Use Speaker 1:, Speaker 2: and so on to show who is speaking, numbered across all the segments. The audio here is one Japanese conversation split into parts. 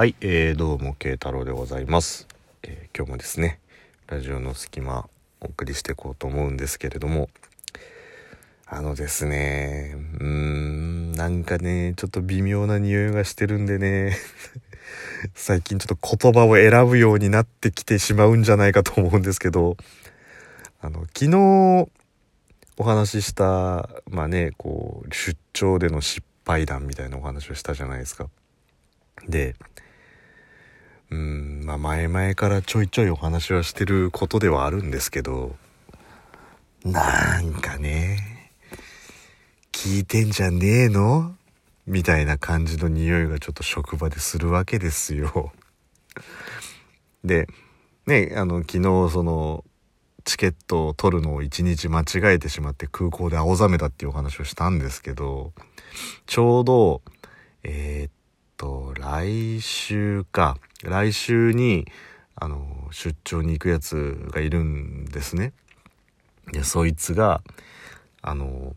Speaker 1: はい、えー、どうも慶太郎でございます、えー今日もですねラジオの隙間お送りしていこうと思うんですけれどもあのですねうーんなんかねちょっと微妙な匂いがしてるんでね 最近ちょっと言葉を選ぶようになってきてしまうんじゃないかと思うんですけどあの昨日お話ししたまあねこう出張での失敗談みたいなお話をしたじゃないですか。でうんまあ前々からちょいちょいお話はしてることではあるんですけどなんかね聞いてんじゃねえの？みたいな感じの匂いがちょっと職場でするわけですよ。でねあの昨日そのチケットを取るのを一日間違えてしまって空港で青ざめたっていうお話をしたんですけどちょうどえーっと来週か来週にあの出張に行くやつがいるんですね。でそいつがあの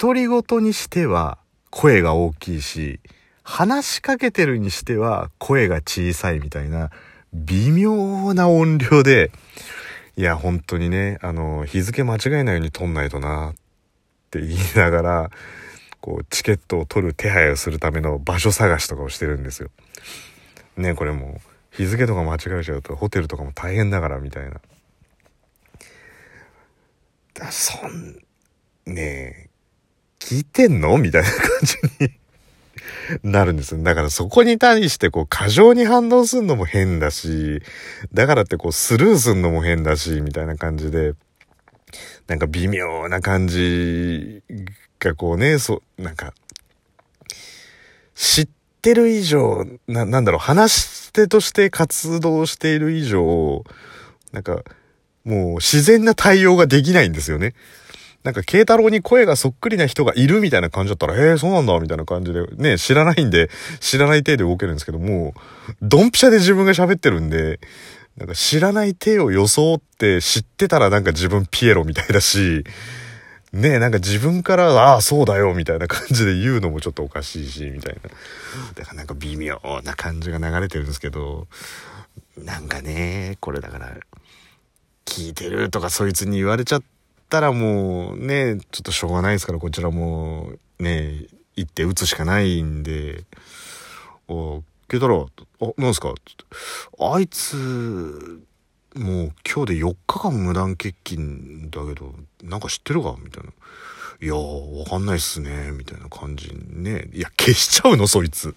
Speaker 1: 独り言にしては声が大きいし話しかけてるにしては声が小さいみたいな微妙な音量でいや本当にねあの日付間違えないように撮んないとなって言いながらこうチケットを取る手配をするための場所探しとかをしてるんですよ。ねこれもう日付とか間違えちゃうとホテルとかも大変だからみたいな。だそんねえ聞いてんの？みたいな感じになるんですよ。だからそこに対してこう過剰に反応すんのも変だし、だからってこうスルーすんのも変だし、みたいな感じで、なんか微妙な感じがこうね、そう、なんか、知ってる以上、な、なんだろう、話し手として活動している以上、なんか、もう自然な対応ができないんですよね。なんか、慶太郎に声がそっくりな人がいるみたいな感じだったら、へえ、そうなんだ、みたいな感じで、ね、知らないんで、知らない体で動けるんですけども、ドンピシャで自分が喋ってるんで、なんか知らない体を装って知ってたらなんか自分ピエロみたいだし、ねえ、なんか自分から、ああ、そうだよ、みたいな感じで言うのもちょっとおかしいし、みたいな。だからなんか微妙な感じが流れてるんですけど、なんかね、これだから、聞いてるとかそいつに言われちゃったらもうね、ちょっとしょうがないですから、こちらもね、行って打つしかないんで、ケイ太郎、あ、なんすか？ってあいつ、もう今日で4日間無断欠勤だけど、なんか知ってるか？みたいな。いやー、わかんないっすね。みたいな感じね。いや、消しちゃうの？そいつ。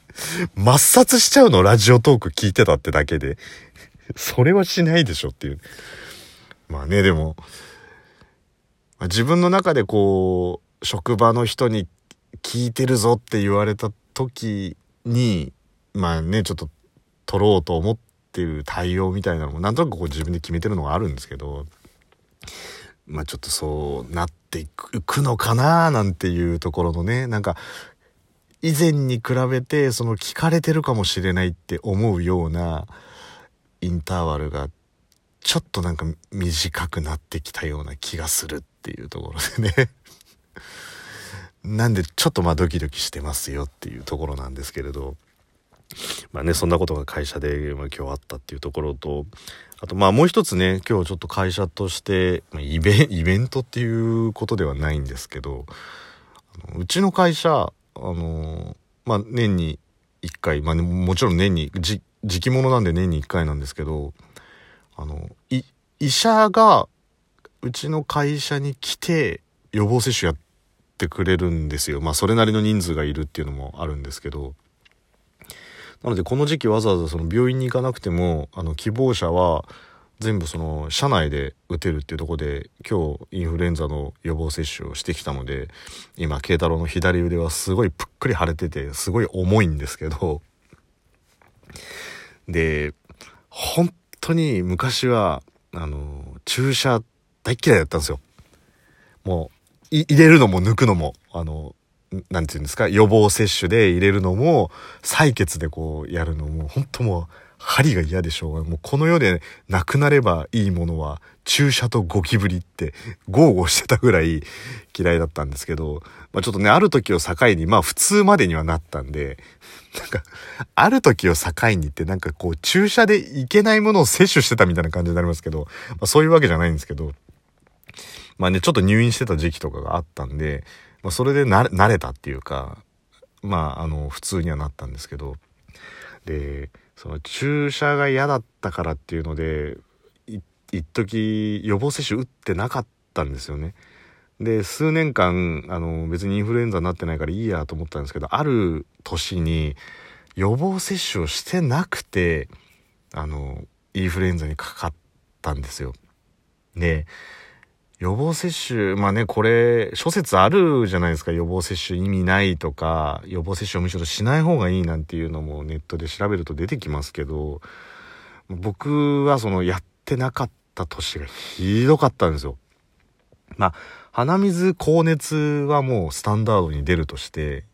Speaker 1: 抹殺しちゃうの？ラジオトーク聞いてたってだけで。それはしないでしょっていう。まあね、でも、自分の中でこう、職場の人に聞いてるぞって言われた時に、まあね、ちょっと取ろうと思ってる対応みたいなのもなんとなくこう自分で決めてるのがあるんですけど、まあちょっとそうなっていくのかななんていうところのね、なんか、以前に比べてその聞かれてるかもしれないって思うようなインターバルがちょっとなんか短くなってきたような気がするっていうところでね。なんでちょっとまあドキドキしてますよっていうところなんですけれど。まあねそんなことが会社で、まあ、今日あったっていうところとあとまあもう一つね今日ちょっと会社として、まあ、イベイベントっていうことではないんですけどあのうちの会社あのまあ年に1回、まあね、もちろん年にじ時期物なんで年に1回なんですけどあのい医者がうちの会社に来て予防接種やってくれるんですよ。まあそれなりの人数がいるっていうのもあるんですけどなのでこの時期わざわざその病院に行かなくてもあの希望者は全部その社内で打てるっていうところで今日インフルエンザの予防接種をしてきたので今慶太郎の左腕はすごいぷっくり腫れててすごい重いんですけど。で本当に昔はあの注射大嫌いだったんですよ。もう入れるのも抜くのもあのなんていうんですか予防接種で入れるのも採血でこうやるのも本当もう針が嫌でしょうが、もうこの世でなくなればいいものは注射とゴキブリって豪語してたぐらい嫌いだったんですけど、まあちょっとね、ある時を境に、まあ普通までにはなったんで、なんか、ある時を境にってなんかこう注射でいけないものを摂取してたみたいな感じになりますけど、まあそういうわけじゃないんですけど、まあね、ちょっと入院してた時期とかがあったんで、まあそれで慣れたっていうか、まああの、普通にはなったんですけど、で、その注射が嫌だったからっていうので、一時予防接種打ってなかったんですよね。で、数年間、あの、別にインフルエンザになってないからいいやと思ったんですけど、ある年に予防接種をしてなくて、あの、インフルエンザにかかったんですよ。で、予防接種、まあね、これ、諸説あるじゃないですか。予防接種意味ないとか、予防接種をむしろしない方がいいなんていうのもネットで調べると出てきますけど、僕はそのやってなかった年がひどかったんですよ。まあ、鼻水、高熱はもうスタンダードに出るとして、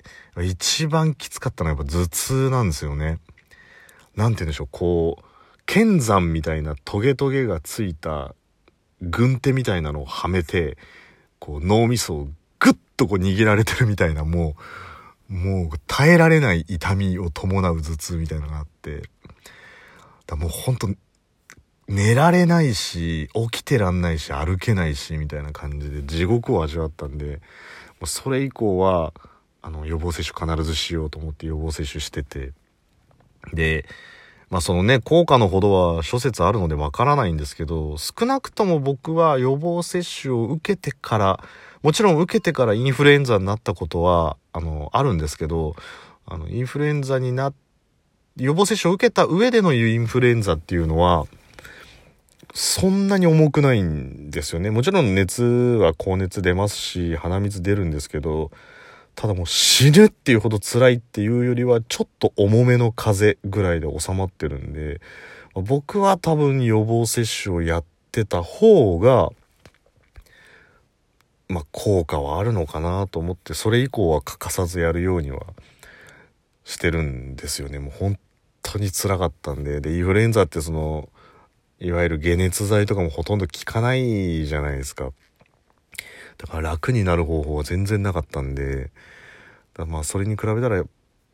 Speaker 1: 一番きつかったのはやっぱ頭痛なんですよね。なんて言うんでしょう、こう、剣山みたいなトゲトゲがついた軍手みたいなのをはめて、こう脳みそをグッとこう握られてるみたいな、もう、もう耐えられない痛みを伴う頭痛みたいなのがあって、だもうほんと、寝られないし、起きてらんないし、歩けないし、みたいな感じで地獄を味わったんで、もうそれ以降は、あの、予防接種必ずしようと思って予防接種してて、で、まあそのね、効果のほどは諸説あるのでわからないんですけど、少なくとも僕は予防接種を受けてから、もちろん受けてからインフルエンザになったことは、あの、あるんですけど、あの、インフルエンザにな、予防接種を受けた上でのインフルエンザっていうのは、そんなに重くないんですよね。もちろん熱は高熱出ますし、鼻水出るんですけど、ただもう死ぬっていうほど辛いっていうよりはちょっと重めの風邪ぐらいで収まってるんで、僕は多分予防接種をやってた方が、まあ効果はあるのかなと思って、それ以降は欠かさずやるようにはしてるんですよね。もう本当に辛かったんで、で、インフルエンザってその、いわゆる解熱剤とかもほとんど効かないじゃないですか。だから楽になる方法は全然なかったんで、まあそれに比べたら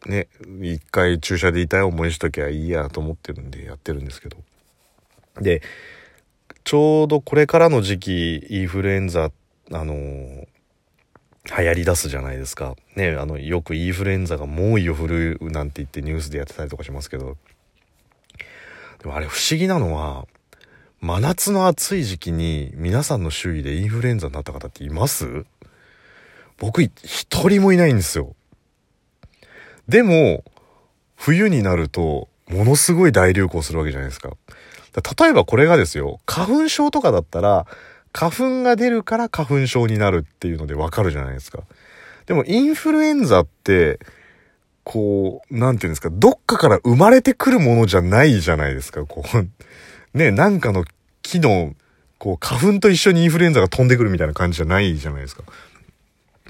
Speaker 1: ね、一回注射で痛い思いしときゃいいやと思ってるんでやってるんですけど。で、ちょうどこれからの時期、インフルエンザ、あのー、流行り出すじゃないですか。ね、あの、よくインフルエンザが猛威を振るうなんて言ってニュースでやってたりとかしますけど。でもあれ不思議なのは、真夏の暑い時期に皆さんの周囲でインフルエンザになった方っています？僕一人もいないんですよ。でも、冬になると、ものすごい大流行するわけじゃないですか。例えばこれがですよ、花粉症とかだったら、花粉が出るから花粉症になるっていうのでわかるじゃないですか。でもインフルエンザって、こう、なんていうんですか、どっかから生まれてくるものじゃないじゃないですか、こう。ね、なんかの木の、こう、花粉と一緒にインフルエンザが飛んでくるみたいな感じじゃないじゃないですか。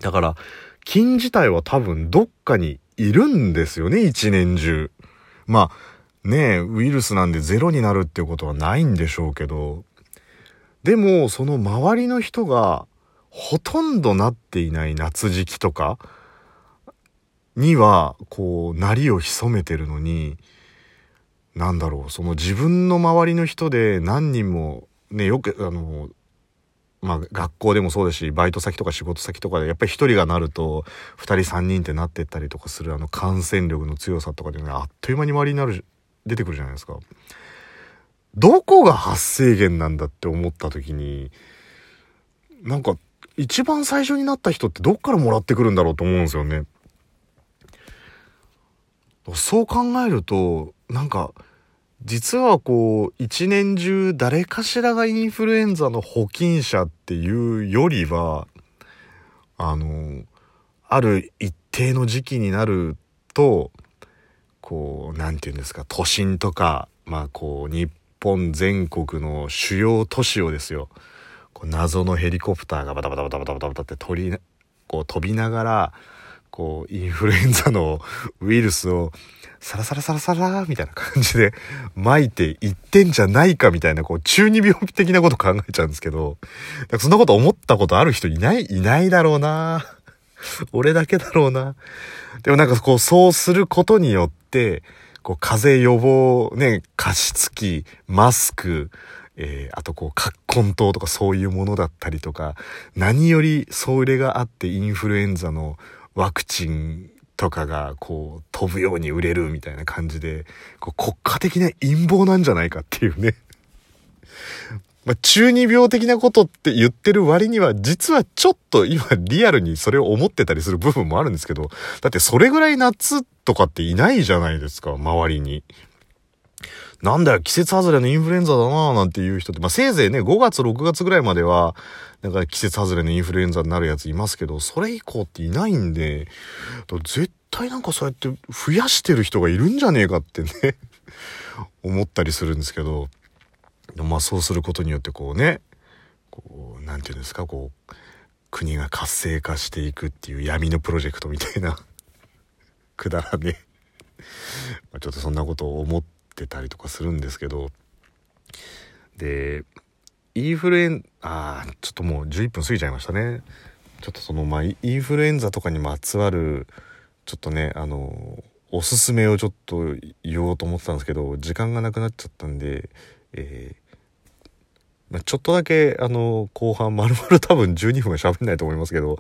Speaker 1: だから、菌自体は多分どっかにいるんですよね、一年中。まあ、ねウイルスなんでゼロになるっていうことはないんでしょうけど、でも、その周りの人が、ほとんどなっていない夏時期とかには、こう、なりを潜めてるのに、なんだろう、その自分の周りの人で何人も、ね、よく、あの、まあ、学校でもそうですし、バイト先とか仕事先とかで、やっぱり一人がなると、二人三人ってなってったりとかする、あの、感染力の強さとかでね、あっという間に周りになる、出てくるじゃないですか。どこが発生源なんだって思った時に、なんか、一番最初になった人ってどっからもらってくるんだろうと思うんですよね。そう考えると、なんか、実はこう、一年中誰かしらがインフルエンザの保菌者っていうよりは、あの、ある一定の時期になると、こう、なんて言うんですか、都心とか、まあこう、日本全国の主要都市をですよ、こう謎のヘリコプターがバタバタバタバタバタって、飛びながら、こう、インフルエンザのウイルスをサラサラサラサラーみたいな感じで巻いていってんじゃないかみたいな、こう、中二病的なこと考えちゃうんですけど、なんかそんなこと思ったことある人いないいないだろうな俺だけだろうな。でもなんかこう、そうすることによって、こう、風邪予防、ね、加湿器、マスク、えー、あとこう、葛根糖とかそういうものだったりとか、何よりそれがあってインフルエンザのワクチンとかがこう飛ぶように売れるみたいな感じで、こう国家的な陰謀なんじゃないかっていうね。まあ、中二病的なことって言ってる割には、実はちょっと今リアルにそれを思ってたりする部分もあるんですけど、だってそれぐらい夏とかっていないじゃないですか、周りに。なんだよ、季節外れのインフルエンザだななんていう人って、まあ、せいぜいね、5月、6月ぐらいまでは、なんか季節外れのインフルエンザになるやついますけど、それ以降っていないんで、絶対なんかそうやって増やしてる人がいるんじゃねえかってね 思ったりするんですけど、まあそうすることによってこうね、こう、なんていうんですか、こう、国が活性化していくっていう闇のプロジェクトみたいなくだらねまちょっとそんなことを思ってたりとかするんですけど、で、インフルエン、ああ、ちょっともう11分過ぎちゃいましたね。ちょっとその、まあ、インフルエンザとかにまつわる、ちょっとね、あの、おすすめをちょっと言おうと思ってたんですけど、時間がなくなっちゃったんで、えーまちょっとだけ、あの、後半、丸々 多分12分は喋んないと思いますけど、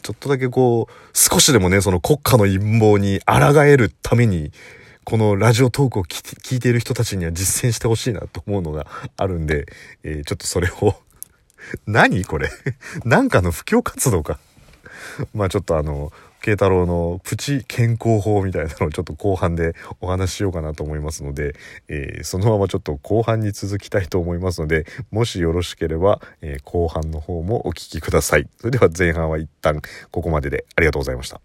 Speaker 1: ちょっとだけこう、少しでもね、その国家の陰謀に抗えるために、このラジオトークを聞いている人たちには実践してほしいなと思うのがあるんで、えー、ちょっとそれを 何これ？なんかの布教活動か？まあちょっとあの、慶太郎のプチ健康法みたいなのをちょっと後半でお話ししようかなと思いますので、えー、そのままちょっと後半に続きたいと思いますので、もしよろしければ、えー、後半の方もお聞きください。それでは前半は一旦ここまででありがとうございました。